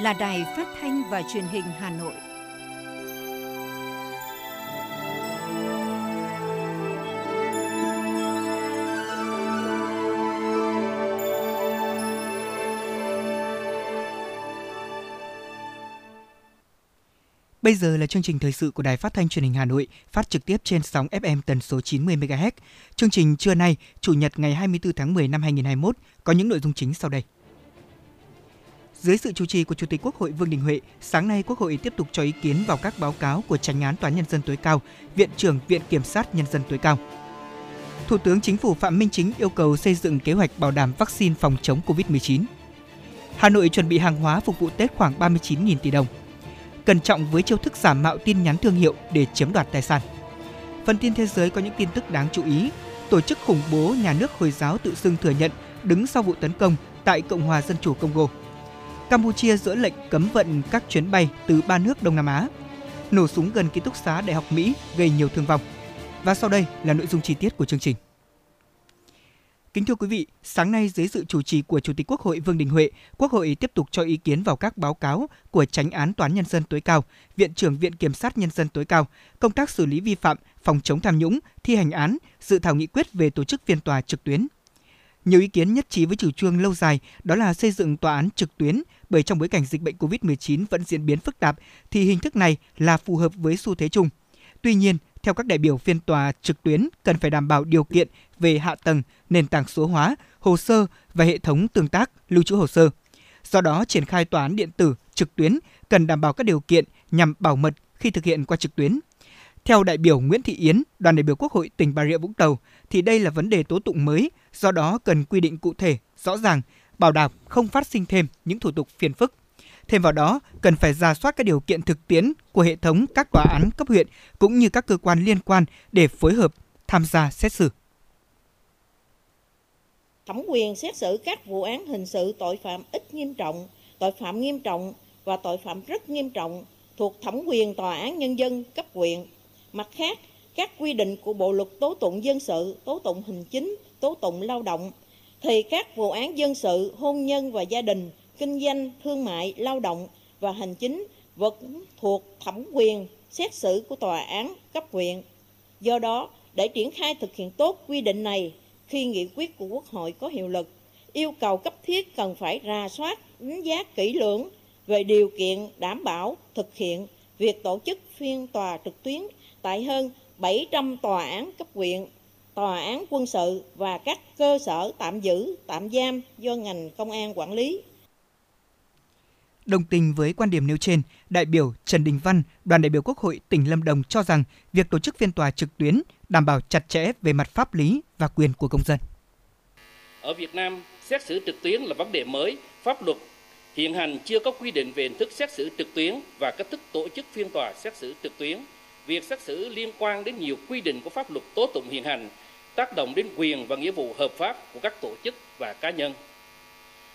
là Đài Phát thanh và Truyền hình Hà Nội. Bây giờ là chương trình thời sự của Đài Phát thanh Truyền hình Hà Nội, phát trực tiếp trên sóng FM tần số 90 MHz. Chương trình trưa nay, Chủ nhật ngày 24 tháng 10 năm 2021 có những nội dung chính sau đây. Dưới sự chủ trì của Chủ tịch Quốc hội Vương Đình Huệ, sáng nay Quốc hội tiếp tục cho ý kiến vào các báo cáo của Tránh án Tòa nhân dân tối cao, Viện trưởng Viện Kiểm sát nhân dân tối cao. Thủ tướng Chính phủ Phạm Minh Chính yêu cầu xây dựng kế hoạch bảo đảm vaccine phòng chống COVID-19. Hà Nội chuẩn bị hàng hóa phục vụ Tết khoảng 39.000 tỷ đồng. Cẩn trọng với chiêu thức giả mạo tin nhắn thương hiệu để chiếm đoạt tài sản. Phần tin thế giới có những tin tức đáng chú ý. Tổ chức khủng bố nhà nước Hồi giáo tự xưng thừa nhận đứng sau vụ tấn công tại Cộng hòa Dân chủ Congo. Campuchia dỡ lệnh cấm vận các chuyến bay từ ba nước Đông Nam Á. Nổ súng gần ký túc xá Đại học Mỹ gây nhiều thương vong. Và sau đây là nội dung chi tiết của chương trình. Kính thưa quý vị, sáng nay dưới sự chủ trì của Chủ tịch Quốc hội Vương Đình Huệ, Quốc hội tiếp tục cho ý kiến vào các báo cáo của Tránh án Toán Nhân dân tối cao, Viện trưởng Viện Kiểm sát Nhân dân tối cao, công tác xử lý vi phạm, phòng chống tham nhũng, thi hành án, dự thảo nghị quyết về tổ chức phiên tòa trực tuyến. Nhiều ý kiến nhất trí với chủ trương lâu dài đó là xây dựng tòa án trực tuyến bởi trong bối cảnh dịch bệnh COVID-19 vẫn diễn biến phức tạp thì hình thức này là phù hợp với xu thế chung. Tuy nhiên, theo các đại biểu phiên tòa trực tuyến cần phải đảm bảo điều kiện về hạ tầng, nền tảng số hóa, hồ sơ và hệ thống tương tác, lưu trữ hồ sơ. Do đó, triển khai tòa án điện tử trực tuyến cần đảm bảo các điều kiện nhằm bảo mật khi thực hiện qua trực tuyến. Theo đại biểu Nguyễn Thị Yến, đoàn đại biểu Quốc hội tỉnh Bà Rịa Vũng Tàu, thì đây là vấn đề tố tụng mới, do đó cần quy định cụ thể, rõ ràng, bảo đảm không phát sinh thêm những thủ tục phiền phức. Thêm vào đó, cần phải ra soát các điều kiện thực tiễn của hệ thống các tòa án cấp huyện cũng như các cơ quan liên quan để phối hợp tham gia xét xử. Thẩm quyền xét xử các vụ án hình sự tội phạm ít nghiêm trọng, tội phạm nghiêm trọng và tội phạm rất nghiêm trọng thuộc thẩm quyền tòa án nhân dân cấp huyện. Mặt khác, các quy định của Bộ luật tố tụng dân sự, tố tụng hình chính, tố tụng lao động thì các vụ án dân sự, hôn nhân và gia đình kinh doanh, thương mại, lao động và hành chính vẫn thuộc thẩm quyền xét xử của tòa án cấp huyện. Do đó, để triển khai thực hiện tốt quy định này khi nghị quyết của Quốc hội có hiệu lực, yêu cầu cấp thiết cần phải ra soát, đánh giá kỹ lưỡng về điều kiện đảm bảo thực hiện việc tổ chức phiên tòa trực tuyến tại hơn 700 tòa án cấp huyện, tòa án quân sự và các cơ sở tạm giữ, tạm giam do ngành công an quản lý. Đồng tình với quan điểm nêu trên, đại biểu Trần Đình Văn, đoàn đại biểu Quốc hội tỉnh Lâm Đồng cho rằng việc tổ chức phiên tòa trực tuyến đảm bảo chặt chẽ về mặt pháp lý và quyền của công dân. Ở Việt Nam, xét xử trực tuyến là vấn đề mới, pháp luật hiện hành chưa có quy định về hình thức xét xử trực tuyến và cách thức tổ chức phiên tòa xét xử trực tuyến. Việc xét xử liên quan đến nhiều quy định của pháp luật tố tụng hiện hành, tác động đến quyền và nghĩa vụ hợp pháp của các tổ chức và cá nhân.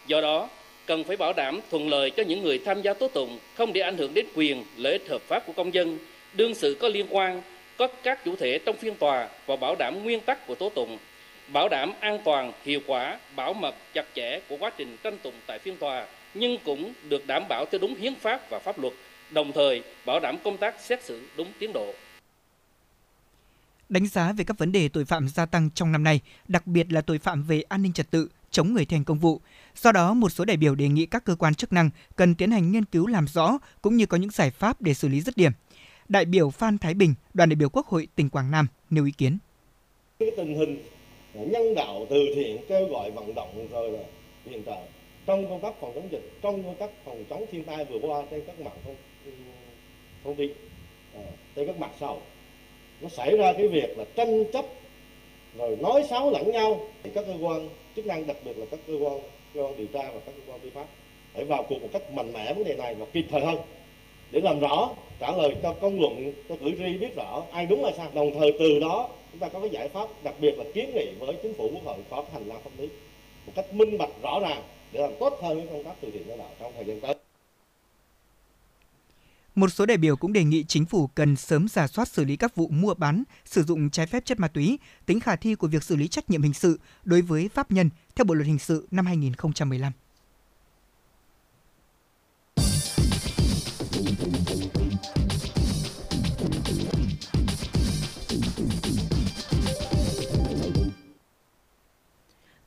Do đó, cần phải bảo đảm thuận lợi cho những người tham gia tố tụng, không để ảnh hưởng đến quyền, lợi ích hợp pháp của công dân, đương sự có liên quan, có các chủ thể trong phiên tòa và bảo đảm nguyên tắc của tố tụng, bảo đảm an toàn, hiệu quả, bảo mật chặt chẽ của quá trình tranh tụng tại phiên tòa, nhưng cũng được đảm bảo theo đúng hiến pháp và pháp luật, đồng thời bảo đảm công tác xét xử đúng tiến độ. Đánh giá về các vấn đề tội phạm gia tăng trong năm nay, đặc biệt là tội phạm về an ninh trật tự, chống người thi hành công vụ. Do đó, một số đại biểu đề nghị các cơ quan chức năng cần tiến hành nghiên cứu làm rõ cũng như có những giải pháp để xử lý dứt điểm. Đại biểu Phan Thái Bình, đoàn đại biểu Quốc hội tỉnh Quảng Nam nêu ý kiến. Cái tình hình nhân đạo từ thiện kêu gọi vận động rồi là hiện tại trong công tác phòng chống dịch, trong công tác phòng chống thiên tai vừa qua trên các mạng thông, thông tin, ờ, trên các mạng xã hội nó xảy ra cái việc là tranh chấp rồi nói xấu lẫn nhau. Thì các cơ quan chức năng đặc biệt là các cơ quan cơ quan điều tra và các cơ quan tư pháp phải vào cuộc một cách mạnh mẽ vấn đề này và kịp thời hơn để làm rõ trả lời cho công luận cho cử tri biết rõ ai đúng là sao đồng thời từ đó chúng ta có cái giải pháp đặc biệt là kiến nghị với chính phủ quốc hội có hành lang pháp lý một cách minh bạch rõ ràng để làm tốt hơn cái công tác từ thiện nhân đạo trong thời gian tới một số đại biểu cũng đề nghị chính phủ cần sớm giả soát xử lý các vụ mua bán, sử dụng trái phép chất ma túy, tính khả thi của việc xử lý trách nhiệm hình sự đối với pháp nhân theo Bộ luật hình sự năm 2015.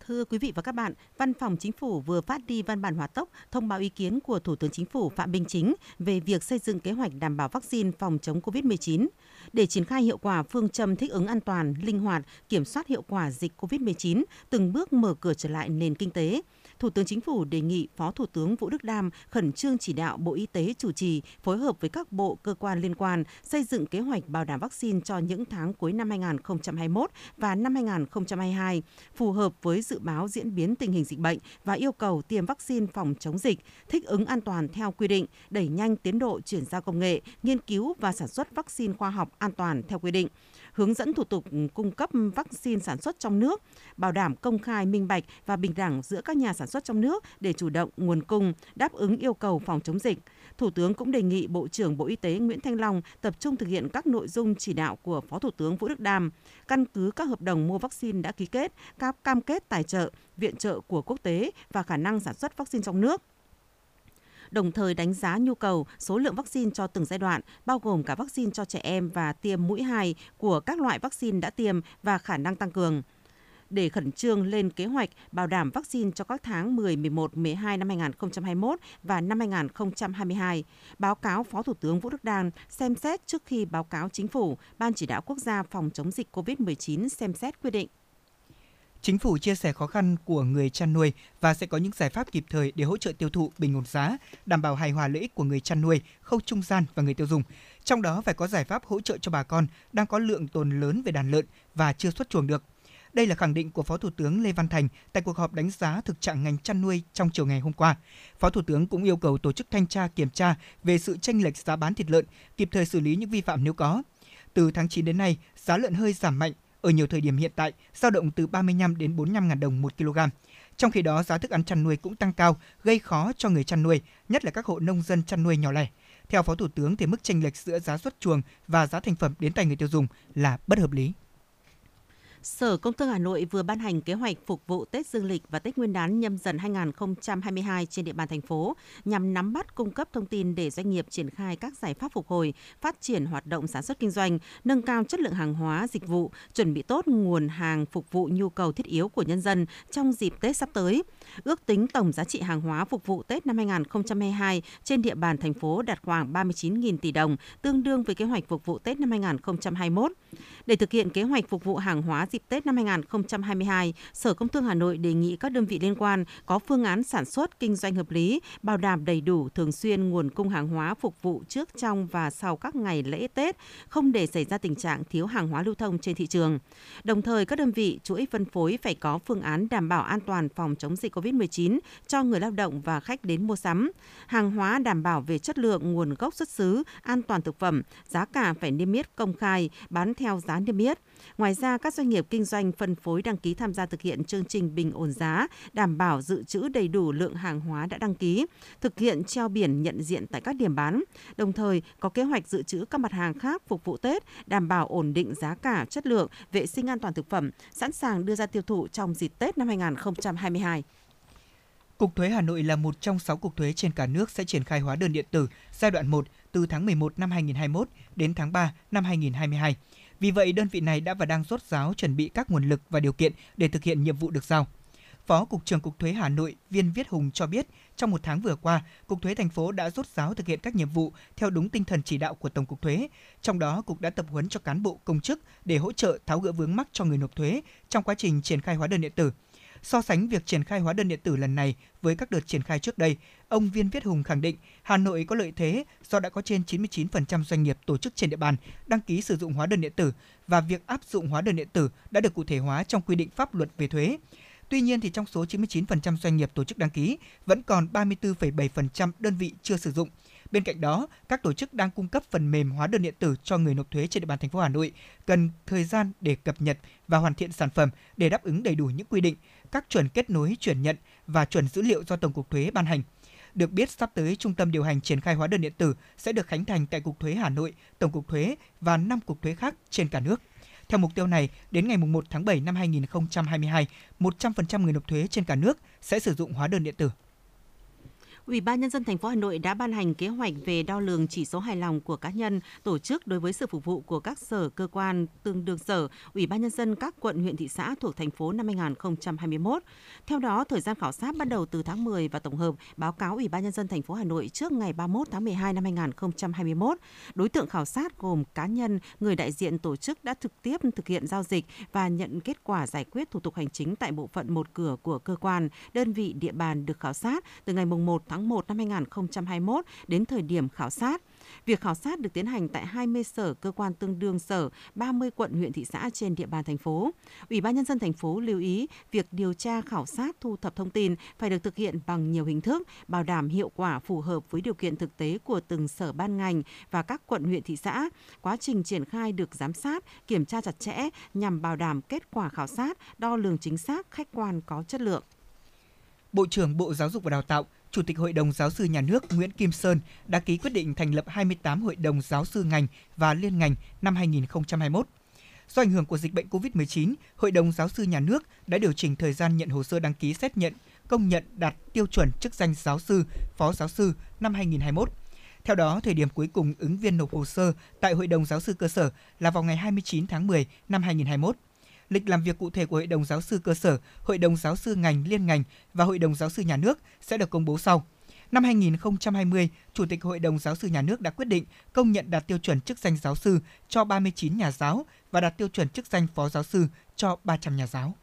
Thưa quý vị và các bạn, Văn phòng Chính phủ vừa phát đi văn bản hỏa tốc thông báo ý kiến của Thủ tướng Chính phủ Phạm Minh Chính về việc xây dựng kế hoạch đảm bảo vaccine phòng chống COVID-19. Để triển khai hiệu quả phương châm thích ứng an toàn, linh hoạt, kiểm soát hiệu quả dịch COVID-19, từng bước mở cửa trở lại nền kinh tế. Thủ tướng Chính phủ đề nghị Phó Thủ tướng Vũ Đức Đam khẩn trương chỉ đạo Bộ Y tế chủ trì phối hợp với các bộ cơ quan liên quan xây dựng kế hoạch bảo đảm vaccine cho những tháng cuối năm 2021 và năm 2022, phù hợp với dự báo diễn biến tình hình dịch bệnh và yêu cầu tiêm vaccine phòng chống dịch, thích ứng an toàn theo quy định, đẩy nhanh tiến độ chuyển giao công nghệ, nghiên cứu và sản xuất vaccine khoa học an toàn theo quy định hướng dẫn thủ tục ừ, cung cấp vaccine sản xuất trong nước, bảo đảm công khai minh bạch và bình đẳng giữa các nhà sản xuất trong nước để chủ động nguồn cung, đáp ứng yêu cầu phòng chống dịch. Thủ tướng cũng đề nghị Bộ trưởng Bộ Y tế Nguyễn Thanh Long tập trung thực hiện các nội dung chỉ đạo của Phó Thủ tướng Vũ Đức Đam, căn cứ các hợp đồng mua vaccine đã ký kết, các cam kết tài trợ, viện trợ của quốc tế và khả năng sản xuất vaccine trong nước đồng thời đánh giá nhu cầu, số lượng vaccine cho từng giai đoạn, bao gồm cả vaccine cho trẻ em và tiêm mũi 2 của các loại vaccine đã tiêm và khả năng tăng cường để khẩn trương lên kế hoạch bảo đảm vaccine cho các tháng 10, 11, 12 năm 2021 và năm 2022. Báo cáo Phó Thủ tướng Vũ Đức Đam xem xét trước khi báo cáo Chính phủ, Ban chỉ đạo quốc gia phòng chống dịch COVID-19 xem xét quyết định. Chính phủ chia sẻ khó khăn của người chăn nuôi và sẽ có những giải pháp kịp thời để hỗ trợ tiêu thụ bình ổn giá, đảm bảo hài hòa lợi ích của người chăn nuôi, khâu trung gian và người tiêu dùng. Trong đó phải có giải pháp hỗ trợ cho bà con đang có lượng tồn lớn về đàn lợn và chưa xuất chuồng được. Đây là khẳng định của Phó Thủ tướng Lê Văn Thành tại cuộc họp đánh giá thực trạng ngành chăn nuôi trong chiều ngày hôm qua. Phó Thủ tướng cũng yêu cầu tổ chức thanh tra kiểm tra về sự tranh lệch giá bán thịt lợn, kịp thời xử lý những vi phạm nếu có. Từ tháng 9 đến nay, giá lợn hơi giảm mạnh ở nhiều thời điểm hiện tại dao động từ 35 đến 45 ngàn đồng một kg. Trong khi đó, giá thức ăn chăn nuôi cũng tăng cao, gây khó cho người chăn nuôi, nhất là các hộ nông dân chăn nuôi nhỏ lẻ. Theo Phó Thủ tướng thì mức chênh lệch giữa giá xuất chuồng và giá thành phẩm đến tay người tiêu dùng là bất hợp lý. Sở Công Thương Hà Nội vừa ban hành kế hoạch phục vụ Tết Dương lịch và Tết Nguyên đán nhâm dần 2022 trên địa bàn thành phố nhằm nắm bắt cung cấp thông tin để doanh nghiệp triển khai các giải pháp phục hồi, phát triển hoạt động sản xuất kinh doanh, nâng cao chất lượng hàng hóa, dịch vụ, chuẩn bị tốt nguồn hàng phục vụ nhu cầu thiết yếu của nhân dân trong dịp Tết sắp tới. Ước tính tổng giá trị hàng hóa phục vụ Tết năm 2022 trên địa bàn thành phố đạt khoảng 39.000 tỷ đồng, tương đương với kế hoạch phục vụ Tết năm 2021. Để thực hiện kế hoạch phục vụ hàng hóa dịp Tết năm 2022, Sở Công Thương Hà Nội đề nghị các đơn vị liên quan có phương án sản xuất kinh doanh hợp lý, bảo đảm đầy đủ thường xuyên nguồn cung hàng hóa phục vụ trước, trong và sau các ngày lễ Tết, không để xảy ra tình trạng thiếu hàng hóa lưu thông trên thị trường. Đồng thời, các đơn vị chuỗi phân phối phải có phương án đảm bảo an toàn phòng chống dịch COVID-19 cho người lao động và khách đến mua sắm. Hàng hóa đảm bảo về chất lượng, nguồn gốc xuất xứ, an toàn thực phẩm, giá cả phải niêm yết công khai, bán theo giá niêm yết. Ngoài ra, các doanh nghiệp kinh doanh phân phối đăng ký tham gia thực hiện chương trình bình ổn giá, đảm bảo dự trữ đầy đủ lượng hàng hóa đã đăng ký, thực hiện treo biển nhận diện tại các điểm bán, đồng thời có kế hoạch dự trữ các mặt hàng khác phục vụ Tết, đảm bảo ổn định giá cả, chất lượng, vệ sinh an toàn thực phẩm, sẵn sàng đưa ra tiêu thụ trong dịp Tết năm 2022. Cục Thuế Hà Nội là một trong 6 cục thuế trên cả nước sẽ triển khai hóa đơn điện tử giai đoạn 1 từ tháng 11 năm 2021 đến tháng 3 năm 2022. Vì vậy, đơn vị này đã và đang rốt ráo chuẩn bị các nguồn lực và điều kiện để thực hiện nhiệm vụ được giao. Phó Cục trưởng Cục Thuế Hà Nội Viên Viết Hùng cho biết, trong một tháng vừa qua, Cục Thuế thành phố đã rốt ráo thực hiện các nhiệm vụ theo đúng tinh thần chỉ đạo của Tổng cục Thuế. Trong đó, Cục đã tập huấn cho cán bộ công chức để hỗ trợ tháo gỡ vướng mắc cho người nộp thuế trong quá trình triển khai hóa đơn điện tử. So sánh việc triển khai hóa đơn điện tử lần này với các đợt triển khai trước đây, ông Viên Viết Hùng khẳng định Hà Nội có lợi thế do đã có trên 99% doanh nghiệp tổ chức trên địa bàn đăng ký sử dụng hóa đơn điện tử và việc áp dụng hóa đơn điện tử đã được cụ thể hóa trong quy định pháp luật về thuế. Tuy nhiên thì trong số 99% doanh nghiệp tổ chức đăng ký vẫn còn 34,7% đơn vị chưa sử dụng. Bên cạnh đó, các tổ chức đang cung cấp phần mềm hóa đơn điện tử cho người nộp thuế trên địa bàn thành phố Hà Nội cần thời gian để cập nhật và hoàn thiện sản phẩm để đáp ứng đầy đủ những quy định, các chuẩn kết nối chuyển nhận và chuẩn dữ liệu do Tổng cục Thuế ban hành. Được biết sắp tới trung tâm điều hành triển khai hóa đơn điện tử sẽ được khánh thành tại Cục Thuế Hà Nội, Tổng cục Thuế và 5 cục thuế khác trên cả nước. Theo mục tiêu này, đến ngày 1 tháng 7 năm 2022, 100% người nộp thuế trên cả nước sẽ sử dụng hóa đơn điện tử. Ủy ban nhân dân thành phố Hà Nội đã ban hành kế hoạch về đo lường chỉ số hài lòng của cá nhân, tổ chức đối với sự phục vụ của các sở cơ quan tương đương sở, Ủy ban nhân dân các quận huyện thị xã thuộc thành phố năm 2021. Theo đó, thời gian khảo sát bắt đầu từ tháng 10 và tổng hợp báo cáo Ủy ban nhân dân thành phố Hà Nội trước ngày 31 tháng 12 năm 2021. Đối tượng khảo sát gồm cá nhân, người đại diện tổ chức đã trực tiếp thực hiện giao dịch và nhận kết quả giải quyết thủ tục hành chính tại bộ phận một cửa của cơ quan, đơn vị địa bàn được khảo sát từ ngày 1 tháng tháng 1 năm 2021 đến thời điểm khảo sát. Việc khảo sát được tiến hành tại 20 sở cơ quan tương đương sở, 30 quận huyện thị xã trên địa bàn thành phố. Ủy ban nhân dân thành phố lưu ý việc điều tra khảo sát thu thập thông tin phải được thực hiện bằng nhiều hình thức, bảo đảm hiệu quả phù hợp với điều kiện thực tế của từng sở ban ngành và các quận huyện thị xã. Quá trình triển khai được giám sát, kiểm tra chặt chẽ nhằm bảo đảm kết quả khảo sát, đo lường chính xác, khách quan có chất lượng. Bộ trưởng Bộ Giáo dục và Đào tạo Chủ tịch Hội đồng Giáo sư Nhà nước Nguyễn Kim Sơn đã ký quyết định thành lập 28 hội đồng giáo sư ngành và liên ngành năm 2021. Do ảnh hưởng của dịch bệnh COVID-19, Hội đồng Giáo sư Nhà nước đã điều chỉnh thời gian nhận hồ sơ đăng ký xét nhận, công nhận đạt tiêu chuẩn chức danh giáo sư, phó giáo sư năm 2021. Theo đó, thời điểm cuối cùng ứng viên nộp hồ sơ tại Hội đồng Giáo sư cơ sở là vào ngày 29 tháng 10 năm 2021 lịch làm việc cụ thể của Hội đồng giáo sư cơ sở, Hội đồng giáo sư ngành liên ngành và Hội đồng giáo sư nhà nước sẽ được công bố sau. Năm 2020, Chủ tịch Hội đồng giáo sư nhà nước đã quyết định công nhận đạt tiêu chuẩn chức danh giáo sư cho 39 nhà giáo và đạt tiêu chuẩn chức danh phó giáo sư cho 300 nhà giáo.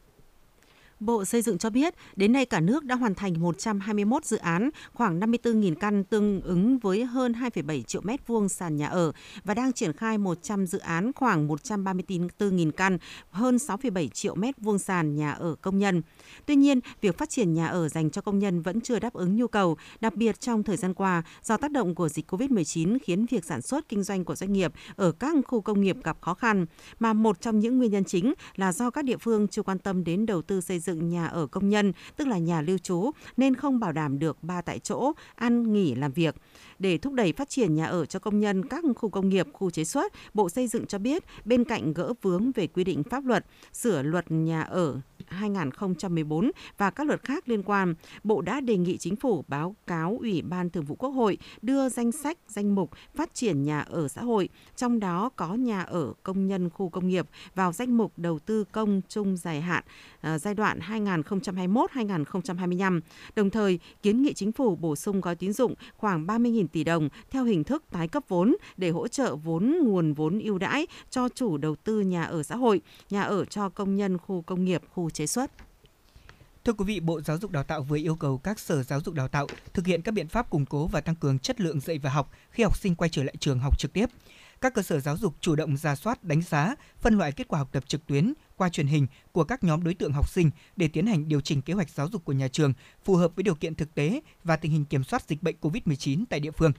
Bộ Xây dựng cho biết, đến nay cả nước đã hoàn thành 121 dự án, khoảng 54.000 căn tương ứng với hơn 2,7 triệu mét vuông sàn nhà ở và đang triển khai 100 dự án khoảng 134.000 căn, hơn 6,7 triệu mét vuông sàn nhà ở công nhân. Tuy nhiên, việc phát triển nhà ở dành cho công nhân vẫn chưa đáp ứng nhu cầu, đặc biệt trong thời gian qua do tác động của dịch COVID-19 khiến việc sản xuất kinh doanh của doanh nghiệp ở các khu công nghiệp gặp khó khăn, mà một trong những nguyên nhân chính là do các địa phương chưa quan tâm đến đầu tư xây dựng dựng nhà ở công nhân, tức là nhà lưu trú, nên không bảo đảm được ba tại chỗ, ăn, nghỉ, làm việc. Để thúc đẩy phát triển nhà ở cho công nhân các khu công nghiệp, khu chế xuất, Bộ Xây dựng cho biết bên cạnh gỡ vướng về quy định pháp luật, sửa luật nhà ở 2014 và các luật khác liên quan, Bộ đã đề nghị chính phủ báo cáo Ủy ban Thường vụ Quốc hội đưa danh sách danh mục phát triển nhà ở xã hội, trong đó có nhà ở công nhân khu công nghiệp vào danh mục đầu tư công chung dài hạn À, giai đoạn 2021-2025. Đồng thời, kiến nghị chính phủ bổ sung gói tín dụng khoảng 30.000 tỷ đồng theo hình thức tái cấp vốn để hỗ trợ vốn nguồn vốn ưu đãi cho chủ đầu tư nhà ở xã hội, nhà ở cho công nhân khu công nghiệp, khu chế xuất. Thưa quý vị, Bộ Giáo dục Đào tạo vừa yêu cầu các sở giáo dục đào tạo thực hiện các biện pháp củng cố và tăng cường chất lượng dạy và học khi học sinh quay trở lại trường học trực tiếp. Các cơ sở giáo dục chủ động ra soát, đánh giá, phân loại kết quả học tập trực tuyến qua truyền hình của các nhóm đối tượng học sinh để tiến hành điều chỉnh kế hoạch giáo dục của nhà trường phù hợp với điều kiện thực tế và tình hình kiểm soát dịch bệnh COVID-19 tại địa phương.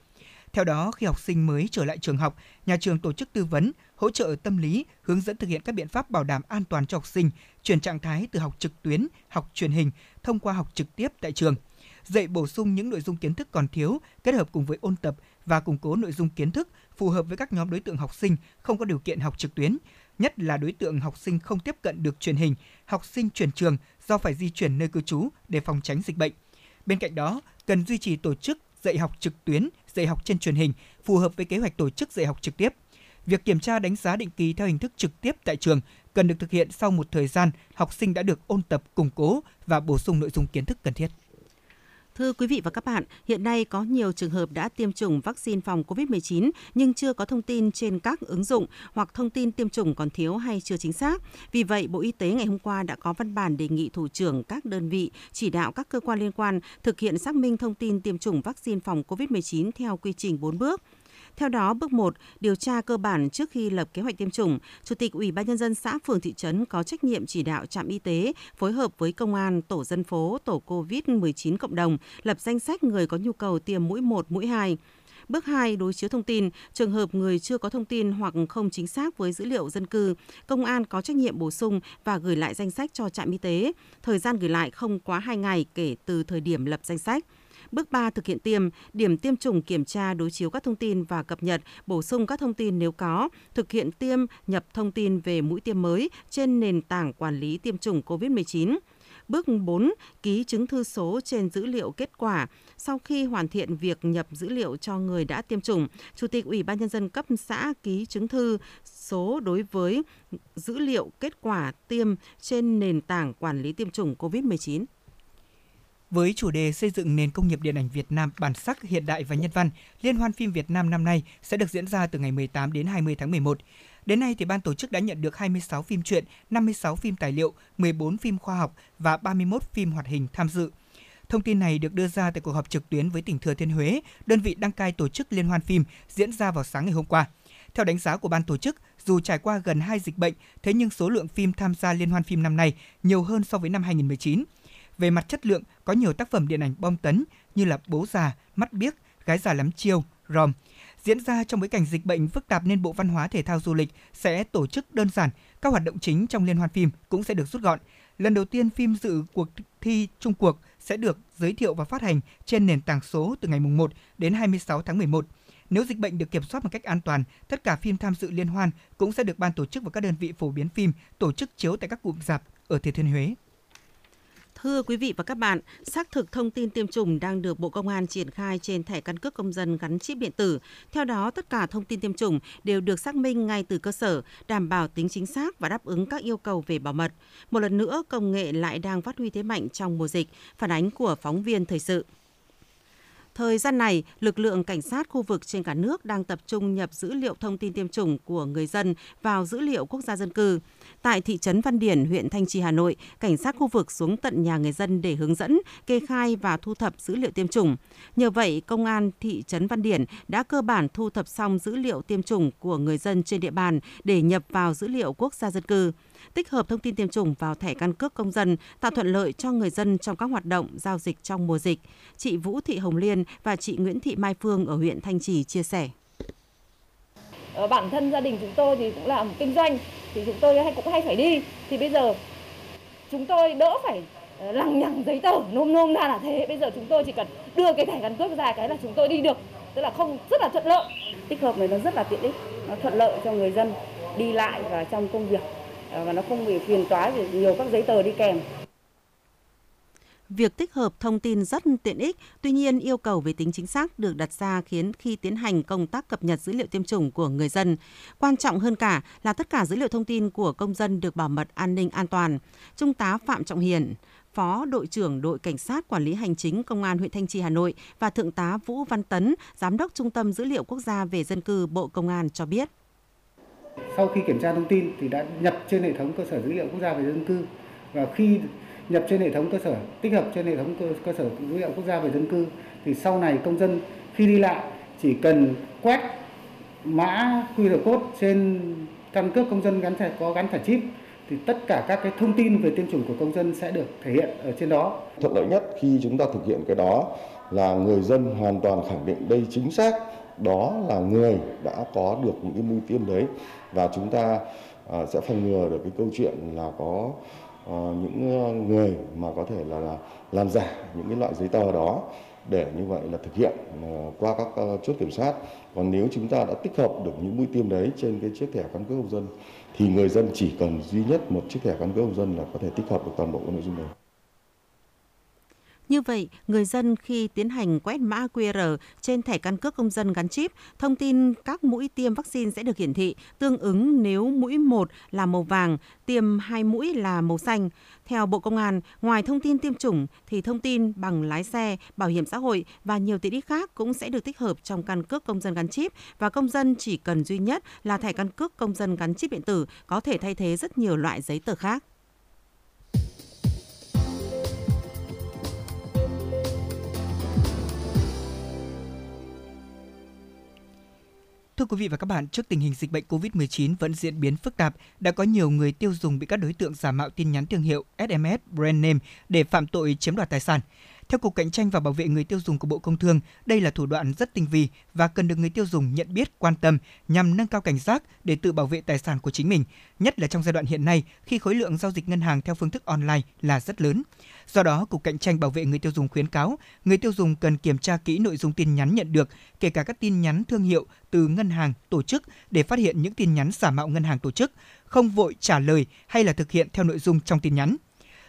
Theo đó, khi học sinh mới trở lại trường học, nhà trường tổ chức tư vấn, hỗ trợ tâm lý, hướng dẫn thực hiện các biện pháp bảo đảm an toàn cho học sinh, chuyển trạng thái từ học trực tuyến, học truyền hình thông qua học trực tiếp tại trường. Dạy bổ sung những nội dung kiến thức còn thiếu, kết hợp cùng với ôn tập và củng cố nội dung kiến thức phù hợp với các nhóm đối tượng học sinh không có điều kiện học trực tuyến, nhất là đối tượng học sinh không tiếp cận được truyền hình, học sinh chuyển trường do phải di chuyển nơi cư trú để phòng tránh dịch bệnh. Bên cạnh đó, cần duy trì tổ chức dạy học trực tuyến, dạy học trên truyền hình phù hợp với kế hoạch tổ chức dạy học trực tiếp. Việc kiểm tra đánh giá định kỳ theo hình thức trực tiếp tại trường cần được thực hiện sau một thời gian học sinh đã được ôn tập củng cố và bổ sung nội dung kiến thức cần thiết. Thưa quý vị và các bạn, hiện nay có nhiều trường hợp đã tiêm chủng vaccine phòng COVID-19 nhưng chưa có thông tin trên các ứng dụng hoặc thông tin tiêm chủng còn thiếu hay chưa chính xác. Vì vậy, Bộ Y tế ngày hôm qua đã có văn bản đề nghị thủ trưởng các đơn vị chỉ đạo các cơ quan liên quan thực hiện xác minh thông tin tiêm chủng vaccine phòng COVID-19 theo quy trình 4 bước. Theo đó, bước 1, điều tra cơ bản trước khi lập kế hoạch tiêm chủng, Chủ tịch Ủy ban nhân dân xã phường thị trấn có trách nhiệm chỉ đạo trạm y tế phối hợp với công an, tổ dân phố, tổ COVID-19 cộng đồng lập danh sách người có nhu cầu tiêm mũi 1, mũi 2. Bước 2, đối chiếu thông tin, trường hợp người chưa có thông tin hoặc không chính xác với dữ liệu dân cư, công an có trách nhiệm bổ sung và gửi lại danh sách cho trạm y tế. Thời gian gửi lại không quá 2 ngày kể từ thời điểm lập danh sách. Bước 3 thực hiện tiêm, điểm tiêm chủng kiểm tra đối chiếu các thông tin và cập nhật, bổ sung các thông tin nếu có, thực hiện tiêm, nhập thông tin về mũi tiêm mới trên nền tảng quản lý tiêm chủng COVID-19. Bước 4. Ký chứng thư số trên dữ liệu kết quả. Sau khi hoàn thiện việc nhập dữ liệu cho người đã tiêm chủng, Chủ tịch Ủy ban Nhân dân cấp xã ký chứng thư số đối với dữ liệu kết quả tiêm trên nền tảng quản lý tiêm chủng COVID-19. Với chủ đề xây dựng nền công nghiệp điện ảnh Việt Nam bản sắc, hiện đại và nhân văn, Liên hoan phim Việt Nam năm nay sẽ được diễn ra từ ngày 18 đến 20 tháng 11. Đến nay thì ban tổ chức đã nhận được 26 phim truyện, 56 phim tài liệu, 14 phim khoa học và 31 phim hoạt hình tham dự. Thông tin này được đưa ra tại cuộc họp trực tuyến với tỉnh Thừa Thiên Huế, đơn vị đăng cai tổ chức liên hoan phim diễn ra vào sáng ngày hôm qua. Theo đánh giá của ban tổ chức, dù trải qua gần 2 dịch bệnh, thế nhưng số lượng phim tham gia liên hoan phim năm nay nhiều hơn so với năm 2019. Về mặt chất lượng, có nhiều tác phẩm điện ảnh bom tấn như là Bố già, Mắt biếc, Gái già lắm chiêu, Rom. Diễn ra trong bối cảnh dịch bệnh phức tạp nên Bộ Văn hóa Thể thao Du lịch sẽ tổ chức đơn giản, các hoạt động chính trong liên hoan phim cũng sẽ được rút gọn. Lần đầu tiên phim dự cuộc thi chung cuộc sẽ được giới thiệu và phát hành trên nền tảng số từ ngày 1 đến 26 tháng 11. Nếu dịch bệnh được kiểm soát một cách an toàn, tất cả phim tham dự liên hoan cũng sẽ được ban tổ chức và các đơn vị phổ biến phim tổ chức chiếu tại các cụm rạp ở Thừa Thiên Huế. Thưa quý vị và các bạn, xác thực thông tin tiêm chủng đang được Bộ Công an triển khai trên thẻ căn cước công dân gắn chip điện tử. Theo đó, tất cả thông tin tiêm chủng đều được xác minh ngay từ cơ sở, đảm bảo tính chính xác và đáp ứng các yêu cầu về bảo mật. Một lần nữa, công nghệ lại đang phát huy thế mạnh trong mùa dịch, phản ánh của phóng viên thời sự. Thời gian này, lực lượng cảnh sát khu vực trên cả nước đang tập trung nhập dữ liệu thông tin tiêm chủng của người dân vào dữ liệu quốc gia dân cư. Tại thị trấn Văn Điển, huyện Thanh Trì, Hà Nội, cảnh sát khu vực xuống tận nhà người dân để hướng dẫn, kê khai và thu thập dữ liệu tiêm chủng. Nhờ vậy, công an thị trấn Văn Điển đã cơ bản thu thập xong dữ liệu tiêm chủng của người dân trên địa bàn để nhập vào dữ liệu quốc gia dân cư tích hợp thông tin tiêm chủng vào thẻ căn cước công dân, tạo thuận lợi cho người dân trong các hoạt động giao dịch trong mùa dịch. Chị Vũ Thị Hồng Liên và chị Nguyễn Thị Mai Phương ở huyện Thanh Trì chia sẻ. Ở bản thân gia đình chúng tôi thì cũng làm kinh doanh thì chúng tôi hay cũng hay phải đi. Thì bây giờ chúng tôi đỡ phải ờ, lằng nhằng giấy tờ nôm nôm ra là thế. Bây giờ chúng tôi chỉ cần đưa cái thẻ căn cước ra cái là chúng tôi đi được. Tức là không rất là thuận lợi. Tích hợp này nó rất là tiện ích nó thuận lợi cho người dân đi lại và trong công việc. Ờ, Ờ, và nó không bị phiền toái vì nhiều các giấy tờ đi kèm. Việc tích hợp thông tin rất tiện ích, tuy nhiên yêu cầu về tính chính xác được đặt ra khiến khi tiến hành công tác cập nhật dữ liệu tiêm chủng của người dân. Quan trọng hơn cả là tất cả dữ liệu thông tin của công dân được bảo mật an ninh an toàn. Trung tá Phạm Trọng Hiền, Phó đội trưởng đội cảnh sát quản lý hành chính Công an huyện Thanh Trì Hà Nội và Thượng tá Vũ Văn Tấn, Giám đốc Trung tâm Dữ liệu Quốc gia về dân cư Bộ Công an cho biết. Sau khi kiểm tra thông tin thì đã nhập trên hệ thống cơ sở dữ liệu quốc gia về dân cư và khi nhập trên hệ thống cơ sở tích hợp trên hệ thống cơ, cơ sở dữ liệu quốc gia về dân cư thì sau này công dân khi đi lại chỉ cần quét mã QR code trên căn cước công dân gắn thẻ có gắn thẻ chip thì tất cả các cái thông tin về tiêm chủng của công dân sẽ được thể hiện ở trên đó. Thuận lợi nhất khi chúng ta thực hiện cái đó là người dân hoàn toàn khẳng định đây chính xác đó là người đã có được những cái mũi tiêm đấy. Và chúng ta uh, sẽ phòng ngừa được cái câu chuyện là có uh, những à, người mà có thể là, là làm giả những cái loại giấy tờ đó để như vậy là thực hiện qua các chốt kiểm soát. Còn nếu chúng ta đã tích hợp được những mũi tiêm đấy trên cái chiếc thẻ căn cước công dân thì người dân chỉ cần duy nhất một chiếc thẻ căn cước công dân là có thể tích hợp được toàn bộ nội dung đấy như vậy, người dân khi tiến hành quét mã QR trên thẻ căn cước công dân gắn chip, thông tin các mũi tiêm vaccine sẽ được hiển thị, tương ứng nếu mũi 1 là màu vàng, tiêm hai mũi là màu xanh. Theo Bộ Công an, ngoài thông tin tiêm chủng thì thông tin bằng lái xe, bảo hiểm xã hội và nhiều tiện ích khác cũng sẽ được tích hợp trong căn cước công dân gắn chip và công dân chỉ cần duy nhất là thẻ căn cước công dân gắn chip điện tử có thể thay thế rất nhiều loại giấy tờ khác. Quý vị và các bạn, trước tình hình dịch bệnh COVID-19 vẫn diễn biến phức tạp, đã có nhiều người tiêu dùng bị các đối tượng giả mạo tin nhắn thương hiệu SMS brand name để phạm tội chiếm đoạt tài sản. Theo Cục Cạnh tranh và Bảo vệ người tiêu dùng của Bộ Công Thương, đây là thủ đoạn rất tinh vi và cần được người tiêu dùng nhận biết, quan tâm nhằm nâng cao cảnh giác để tự bảo vệ tài sản của chính mình, nhất là trong giai đoạn hiện nay khi khối lượng giao dịch ngân hàng theo phương thức online là rất lớn. Do đó, Cục Cạnh tranh Bảo vệ người tiêu dùng khuyến cáo người tiêu dùng cần kiểm tra kỹ nội dung tin nhắn nhận được, kể cả các tin nhắn thương hiệu từ ngân hàng, tổ chức để phát hiện những tin nhắn giả mạo ngân hàng tổ chức, không vội trả lời hay là thực hiện theo nội dung trong tin nhắn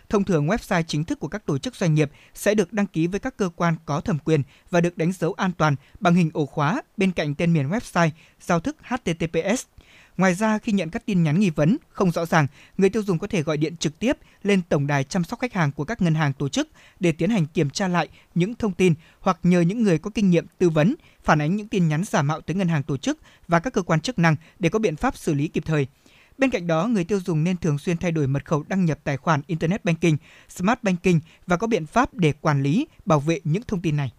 Thông thường website chính thức của các tổ chức doanh nghiệp sẽ được đăng ký với các cơ quan có thẩm quyền và được đánh dấu an toàn bằng hình ổ khóa bên cạnh tên miền website giao thức HTTPS. Ngoài ra, khi nhận các tin nhắn nghi vấn không rõ ràng, người tiêu dùng có thể gọi điện trực tiếp lên tổng đài chăm sóc khách hàng của các ngân hàng tổ chức để tiến hành kiểm tra lại những thông tin hoặc nhờ những người có kinh nghiệm tư vấn phản ánh những tin nhắn giả mạo tới ngân hàng tổ chức và các cơ quan chức năng để có biện pháp xử lý kịp thời. Bên cạnh đó, người tiêu dùng nên thường xuyên thay đổi mật khẩu đăng nhập tài khoản Internet Banking, Smart Banking và có biện pháp để quản lý, bảo vệ những thông tin này.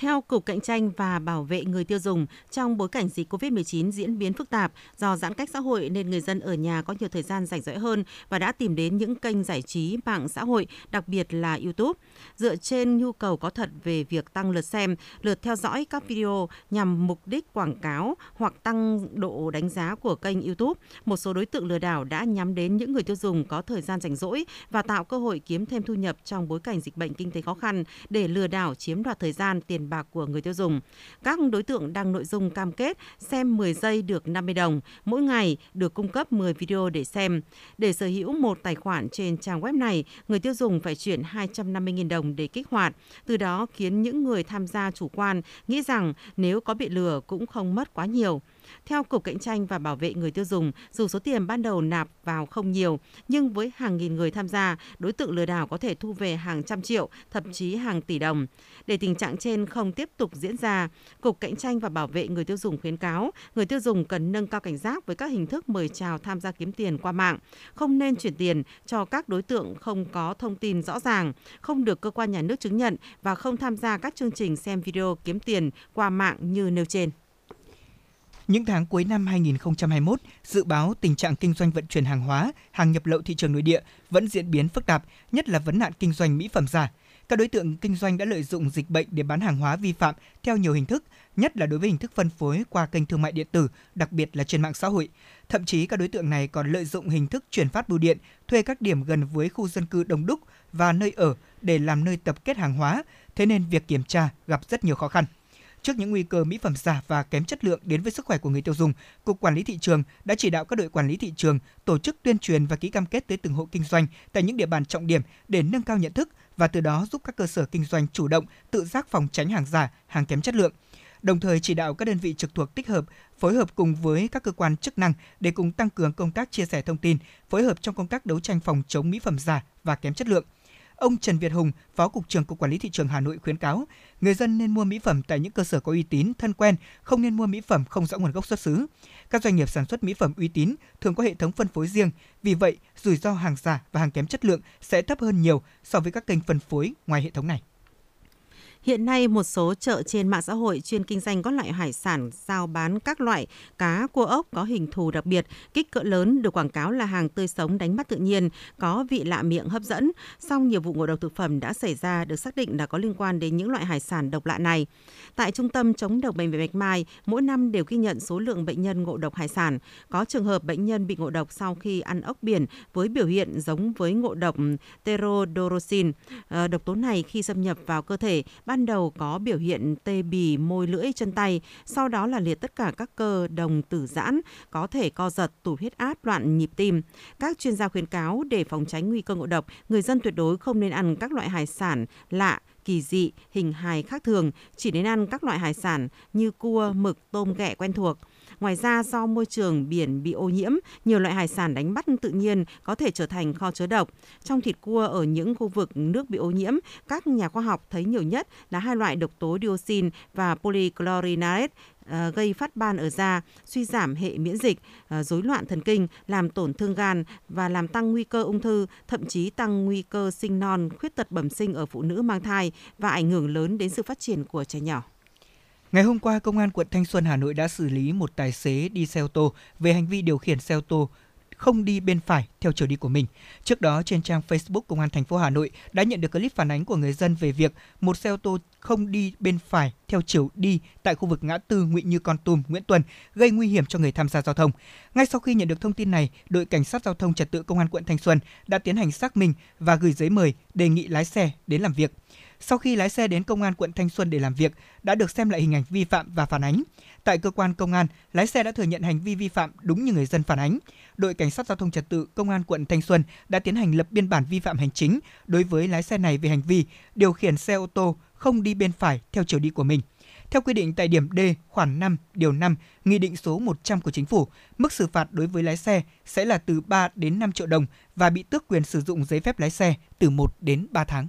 Theo Cục Cạnh tranh và Bảo vệ người tiêu dùng, trong bối cảnh dịch COVID-19 diễn biến phức tạp do giãn cách xã hội nên người dân ở nhà có nhiều thời gian rảnh rỗi hơn và đã tìm đến những kênh giải trí mạng xã hội, đặc biệt là YouTube. Dựa trên nhu cầu có thật về việc tăng lượt xem, lượt theo dõi các video nhằm mục đích quảng cáo hoặc tăng độ đánh giá của kênh YouTube, một số đối tượng lừa đảo đã nhắm đến những người tiêu dùng có thời gian rảnh rỗi và tạo cơ hội kiếm thêm thu nhập trong bối cảnh dịch bệnh kinh tế khó khăn để lừa đảo chiếm đoạt thời gian, tiền bạc của người tiêu dùng. Các đối tượng đăng nội dung cam kết xem 10 giây được 50 đồng, mỗi ngày được cung cấp 10 video để xem. Để sở hữu một tài khoản trên trang web này, người tiêu dùng phải chuyển 250.000 đồng để kích hoạt, từ đó khiến những người tham gia chủ quan nghĩ rằng nếu có bị lừa cũng không mất quá nhiều. Theo Cục Cạnh tranh và Bảo vệ người tiêu dùng, dù số tiền ban đầu nạp vào không nhiều, nhưng với hàng nghìn người tham gia, đối tượng lừa đảo có thể thu về hàng trăm triệu, thậm chí hàng tỷ đồng. Để tình trạng trên không tiếp tục diễn ra, Cục Cạnh tranh và Bảo vệ người tiêu dùng khuyến cáo người tiêu dùng cần nâng cao cảnh giác với các hình thức mời chào tham gia kiếm tiền qua mạng, không nên chuyển tiền cho các đối tượng không có thông tin rõ ràng, không được cơ quan nhà nước chứng nhận và không tham gia các chương trình xem video kiếm tiền qua mạng như nêu trên. Những tháng cuối năm 2021, dự báo tình trạng kinh doanh vận chuyển hàng hóa, hàng nhập lậu thị trường nội địa vẫn diễn biến phức tạp, nhất là vấn nạn kinh doanh mỹ phẩm giả. Các đối tượng kinh doanh đã lợi dụng dịch bệnh để bán hàng hóa vi phạm theo nhiều hình thức, nhất là đối với hình thức phân phối qua kênh thương mại điện tử, đặc biệt là trên mạng xã hội. Thậm chí các đối tượng này còn lợi dụng hình thức chuyển phát bưu điện, thuê các điểm gần với khu dân cư đông đúc và nơi ở để làm nơi tập kết hàng hóa, thế nên việc kiểm tra gặp rất nhiều khó khăn. Trước những nguy cơ mỹ phẩm giả và kém chất lượng đến với sức khỏe của người tiêu dùng, Cục Quản lý thị trường đã chỉ đạo các đội quản lý thị trường tổ chức tuyên truyền và ký cam kết tới từng hộ kinh doanh tại những địa bàn trọng điểm để nâng cao nhận thức và từ đó giúp các cơ sở kinh doanh chủ động tự giác phòng tránh hàng giả, hàng kém chất lượng đồng thời chỉ đạo các đơn vị trực thuộc tích hợp, phối hợp cùng với các cơ quan chức năng để cùng tăng cường công tác chia sẻ thông tin, phối hợp trong công tác đấu tranh phòng chống mỹ phẩm giả và kém chất lượng. Ông Trần Việt Hùng, Phó Cục trưởng Cục Quản lý Thị trường Hà Nội khuyến cáo, người dân nên mua mỹ phẩm tại những cơ sở có uy tín, thân quen, không nên mua mỹ phẩm không rõ nguồn gốc xuất xứ. Các doanh nghiệp sản xuất mỹ phẩm uy tín thường có hệ thống phân phối riêng, vì vậy rủi ro hàng giả và hàng kém chất lượng sẽ thấp hơn nhiều so với các kênh phân phối ngoài hệ thống này. Hiện nay, một số chợ trên mạng xã hội chuyên kinh doanh các loại hải sản giao bán các loại cá, cua ốc có hình thù đặc biệt, kích cỡ lớn được quảng cáo là hàng tươi sống đánh bắt tự nhiên, có vị lạ miệng hấp dẫn. Song nhiều vụ ngộ độc thực phẩm đã xảy ra được xác định là có liên quan đến những loại hải sản độc lạ này. Tại Trung tâm chống độc bệnh viện Bạch Mai, mỗi năm đều ghi nhận số lượng bệnh nhân ngộ độc hải sản. Có trường hợp bệnh nhân bị ngộ độc sau khi ăn ốc biển với biểu hiện giống với ngộ độc terodorosin. Ờ, độc tố này khi xâm nhập vào cơ thể ban đầu có biểu hiện tê bì môi lưỡi chân tay, sau đó là liệt tất cả các cơ đồng tử giãn, có thể co giật, tụt huyết áp, loạn nhịp tim. Các chuyên gia khuyến cáo để phòng tránh nguy cơ ngộ độc, người dân tuyệt đối không nên ăn các loại hải sản lạ, kỳ dị, hình hài khác thường, chỉ nên ăn các loại hải sản như cua, mực, tôm ghẹ quen thuộc. Ngoài ra, do môi trường biển bị ô nhiễm, nhiều loại hải sản đánh bắt tự nhiên có thể trở thành kho chứa độc. Trong thịt cua ở những khu vực nước bị ô nhiễm, các nhà khoa học thấy nhiều nhất là hai loại độc tố dioxin và polychlorinated ờ, gây phát ban ở da, suy giảm hệ miễn dịch, ờ, rối loạn thần kinh, làm tổn thương gan và làm tăng nguy cơ ung thư, thậm chí tăng nguy cơ sinh non, khuyết tật bẩm sinh ở phụ nữ mang thai và ảnh hưởng lớn đến sự phát triển của trẻ nhỏ. Ngày hôm qua, Công an quận Thanh Xuân, Hà Nội đã xử lý một tài xế đi xe ô tô về hành vi điều khiển xe ô tô không đi bên phải theo chiều đi của mình. Trước đó trên trang Facebook Công an thành phố Hà Nội đã nhận được clip phản ánh của người dân về việc một xe ô tô không đi bên phải theo chiều đi tại khu vực ngã tư Nguyễn Như Con Tum, Nguyễn Tuần gây nguy hiểm cho người tham gia giao thông. Ngay sau khi nhận được thông tin này, đội cảnh sát giao thông trật tự Công an quận Thanh Xuân đã tiến hành xác minh và gửi giấy mời đề nghị lái xe đến làm việc sau khi lái xe đến công an quận Thanh Xuân để làm việc, đã được xem lại hình ảnh vi phạm và phản ánh. Tại cơ quan công an, lái xe đã thừa nhận hành vi vi phạm đúng như người dân phản ánh. Đội cảnh sát giao thông trật tự công an quận Thanh Xuân đã tiến hành lập biên bản vi phạm hành chính đối với lái xe này về hành vi điều khiển xe ô tô không đi bên phải theo chiều đi của mình. Theo quy định tại điểm D khoản 5 điều 5 Nghị định số 100 của Chính phủ, mức xử phạt đối với lái xe sẽ là từ 3 đến 5 triệu đồng và bị tước quyền sử dụng giấy phép lái xe từ 1 đến 3 tháng.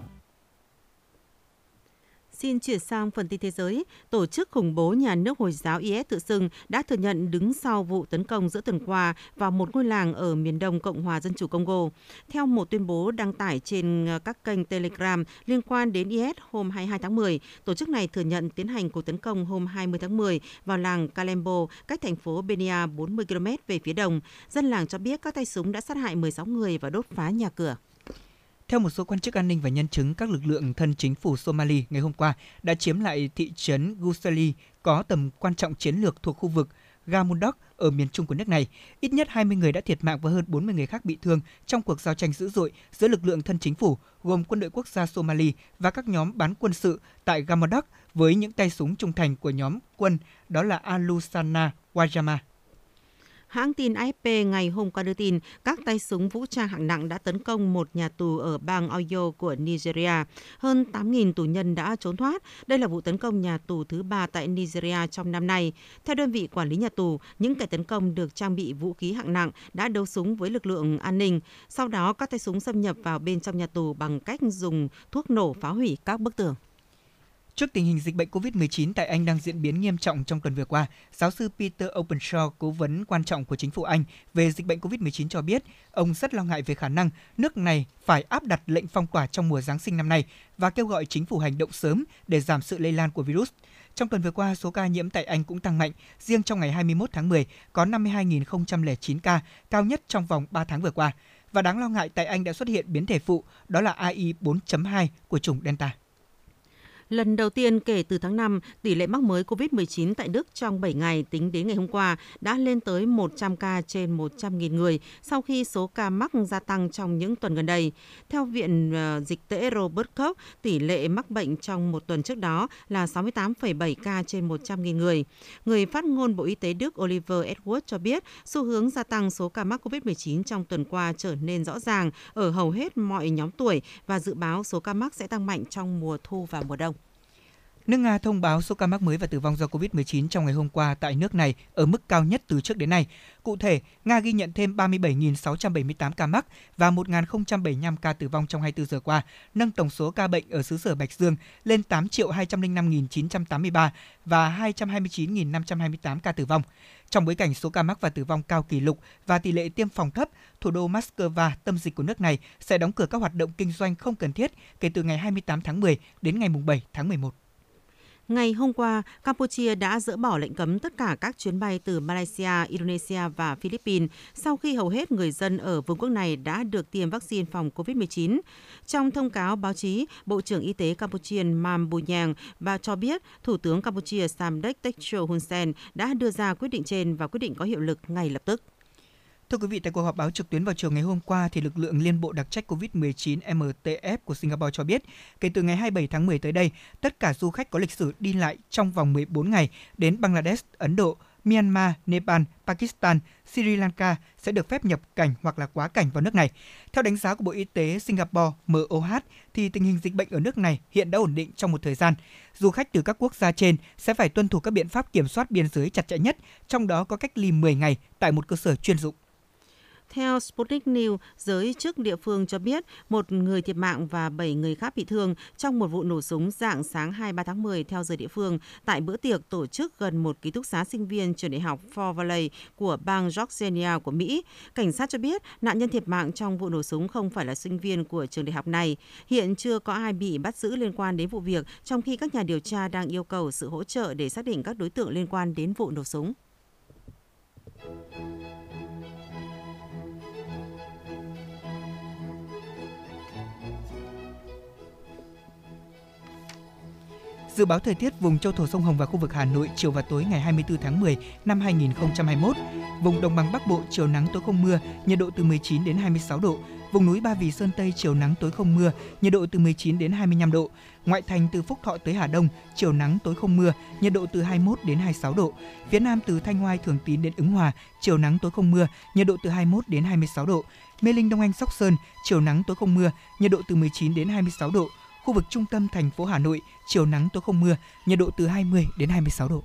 Xin chuyển sang phần tin thế giới. Tổ chức khủng bố nhà nước Hồi giáo IS tự xưng đã thừa nhận đứng sau vụ tấn công giữa tuần qua vào một ngôi làng ở miền đông Cộng hòa Dân chủ Congo. Theo một tuyên bố đăng tải trên ờ, các kênh Telegram liên quan đến IS hôm 22 tháng 10, tổ chức này thừa nhận tiến hành cuộc tấn công hôm 20 tháng 10 vào làng Kalembo, cách thành phố Benia 40 km về phía đông. Dân làng cho biết các tay súng đã sát hại 16 người và đốt phá nhà cửa. Theo một số quan chức an ninh và nhân chứng, các lực lượng thân chính phủ Somali ngày hôm qua đã chiếm lại thị trấn Gusali có tầm quan trọng chiến lược thuộc khu vực Gamundok ở miền trung của nước này. Ít nhất 20 người đã thiệt mạng và hơn 40 người khác bị thương trong cuộc giao tranh dữ dội giữa lực lượng thân chính phủ gồm quân đội quốc gia Somali và các nhóm bán quân sự tại Gamundok với những tay súng trung thành của nhóm quân đó là Alusana Wajama. Hãng tin AFP ngày hôm qua đưa tin các tay súng vũ trang hạng nặng đã tấn công một nhà tù ở bang Oyo của Nigeria. Hơn 8.000 tù nhân đã trốn thoát. Đây là vụ tấn công nhà tù thứ ba tại Nigeria trong năm nay. Theo đơn vị quản lý nhà tù, những kẻ tấn công được trang bị vũ khí hạng nặng đã đấu súng với lực lượng an ninh. Sau đó, các tay súng xâm nhập vào bên trong nhà tù bằng cách dùng thuốc nổ phá hủy các bức tường. Trước tình hình dịch bệnh COVID-19 tại Anh đang diễn biến nghiêm trọng trong tuần vừa qua, giáo sư Peter Openshaw, cố vấn quan trọng của chính phủ Anh về dịch bệnh COVID-19 cho biết, ông rất lo ngại về khả năng nước này phải áp đặt lệnh phong tỏa trong mùa Giáng sinh năm nay và kêu gọi chính phủ hành động sớm để giảm sự lây lan của virus. Trong tuần vừa qua, số ca nhiễm tại Anh cũng tăng mạnh. Riêng trong ngày 21 tháng 10, có 52.009 ca, cao nhất trong vòng 3 tháng vừa qua. Và đáng lo ngại tại Anh đã xuất hiện biến thể phụ, đó là AI 4.2 của chủng Delta. Lần đầu tiên kể từ tháng 5, tỷ lệ mắc mới COVID-19 tại Đức trong 7 ngày tính đến ngày hôm qua đã lên tới 100 ca trên 100.000 người sau khi số ca mắc gia tăng trong những tuần gần đây. Theo Viện ờ, Dịch tễ Robert Koch, tỷ lệ mắc bệnh trong một tuần trước đó là 68,7 ca trên 100.000 người. Người phát ngôn Bộ Y tế Đức Oliver Edwards cho biết xu hướng gia tăng số ca mắc COVID-19 trong tuần qua trở nên rõ ràng ở hầu hết mọi nhóm tuổi và dự báo số ca mắc sẽ tăng mạnh trong mùa thu và mùa đông. Nước Nga thông báo số ca mắc mới và tử vong do COVID-19 trong ngày hôm qua tại nước này ở mức cao nhất từ trước đến nay. Cụ thể, Nga ghi nhận thêm 37.678 ca mắc và 1.075 ca tử vong trong 24 giờ qua, nâng tổng số ca bệnh ở xứ sở Bạch Dương lên 8 205.983 và 229.528 ca tử vong. Trong bối cảnh số ca mắc và tử vong cao kỷ lục và tỷ lệ tiêm phòng thấp, thủ đô Moscow, tâm dịch của nước này, sẽ đóng cửa các hoạt động kinh doanh không cần thiết kể từ ngày 28 tháng 10 đến ngày 7 tháng 11. Ngày hôm qua, Campuchia đã dỡ bỏ lệnh cấm tất cả các chuyến bay từ Malaysia, Indonesia và Philippines sau khi hầu hết người dân ở vương quốc này đã được tiêm vaccine phòng COVID-19. Trong thông cáo báo chí, Bộ trưởng Y tế Campuchia Mam Bunyang và cho biết Thủ tướng Campuchia Samdech Techo Hun Sen đã đưa ra quyết định trên và quyết định có hiệu lực ngay lập tức. Thưa quý vị, tại cuộc họp báo trực tuyến vào chiều ngày hôm qua, thì lực lượng Liên bộ đặc trách COVID-19 MTF của Singapore cho biết, kể từ ngày 27 tháng 10 tới đây, tất cả du khách có lịch sử đi lại trong vòng 14 ngày đến Bangladesh, Ấn Độ, Myanmar, Nepal, Pakistan, Sri Lanka sẽ được phép nhập cảnh hoặc là quá cảnh vào nước này. Theo đánh giá của Bộ Y tế Singapore MOH thì tình hình dịch bệnh ở nước này hiện đã ổn định trong một thời gian. Du khách từ các quốc gia trên sẽ phải tuân thủ các biện pháp kiểm soát biên giới chặt chẽ nhất, trong đó có cách ly 10 ngày tại một cơ sở chuyên dụng. Theo Sputnik News, giới chức địa phương cho biết một người thiệt mạng và 7 người khác bị thương trong một vụ nổ súng dạng sáng 23 tháng 10 theo giờ địa phương tại bữa tiệc tổ chức gần một ký túc xá sinh viên trường đại học Fort Valley của bang Georgia của Mỹ. Cảnh sát cho biết nạn nhân thiệt mạng trong vụ nổ súng không phải là sinh viên của trường đại học này. Hiện chưa có ai bị bắt giữ liên quan đến vụ việc, trong khi các nhà điều tra đang yêu cầu sự hỗ trợ để xác định các đối tượng liên quan đến vụ nổ súng. Dự báo thời tiết vùng châu thổ sông Hồng và khu vực Hà Nội chiều và tối ngày 24 tháng 10 năm 2021. Vùng đồng bằng Bắc Bộ chiều nắng tối không mưa, nhiệt độ từ 19 đến 26 độ. Vùng núi Ba Vì Sơn Tây chiều nắng tối không mưa, nhiệt độ từ 19 đến 25 độ. Ngoại thành từ Phúc Thọ tới Hà Đông, chiều nắng tối không mưa, nhiệt độ từ 21 đến 26 độ. Phía Nam từ Thanh Hoai Thường Tín đến Ứng Hòa, chiều nắng tối không mưa, nhiệt độ từ 21 đến 26 độ. Mê Linh Đông Anh Sóc Sơn, chiều nắng tối không mưa, nhiệt độ từ 19 đến 26 độ. Khu vực trung tâm thành phố Hà Nội, chiều nắng tối không mưa, nhiệt độ từ 20 đến 26 độ.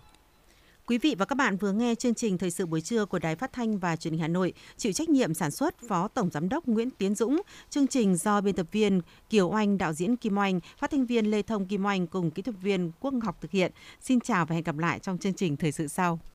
Quý vị và các bạn vừa nghe chương trình Thời sự buổi trưa của Đài Phát thanh và Truyền hình Hà Nội, chịu trách nhiệm sản xuất Phó Tổng giám đốc Nguyễn Tiến Dũng, chương trình do biên tập viên Kiều Oanh, đạo diễn Kim Oanh, phát thanh viên Lê Thông Kim Oanh cùng kỹ thuật viên Quốc Ngọc thực hiện. Xin chào và hẹn gặp lại trong chương trình Thời sự sau.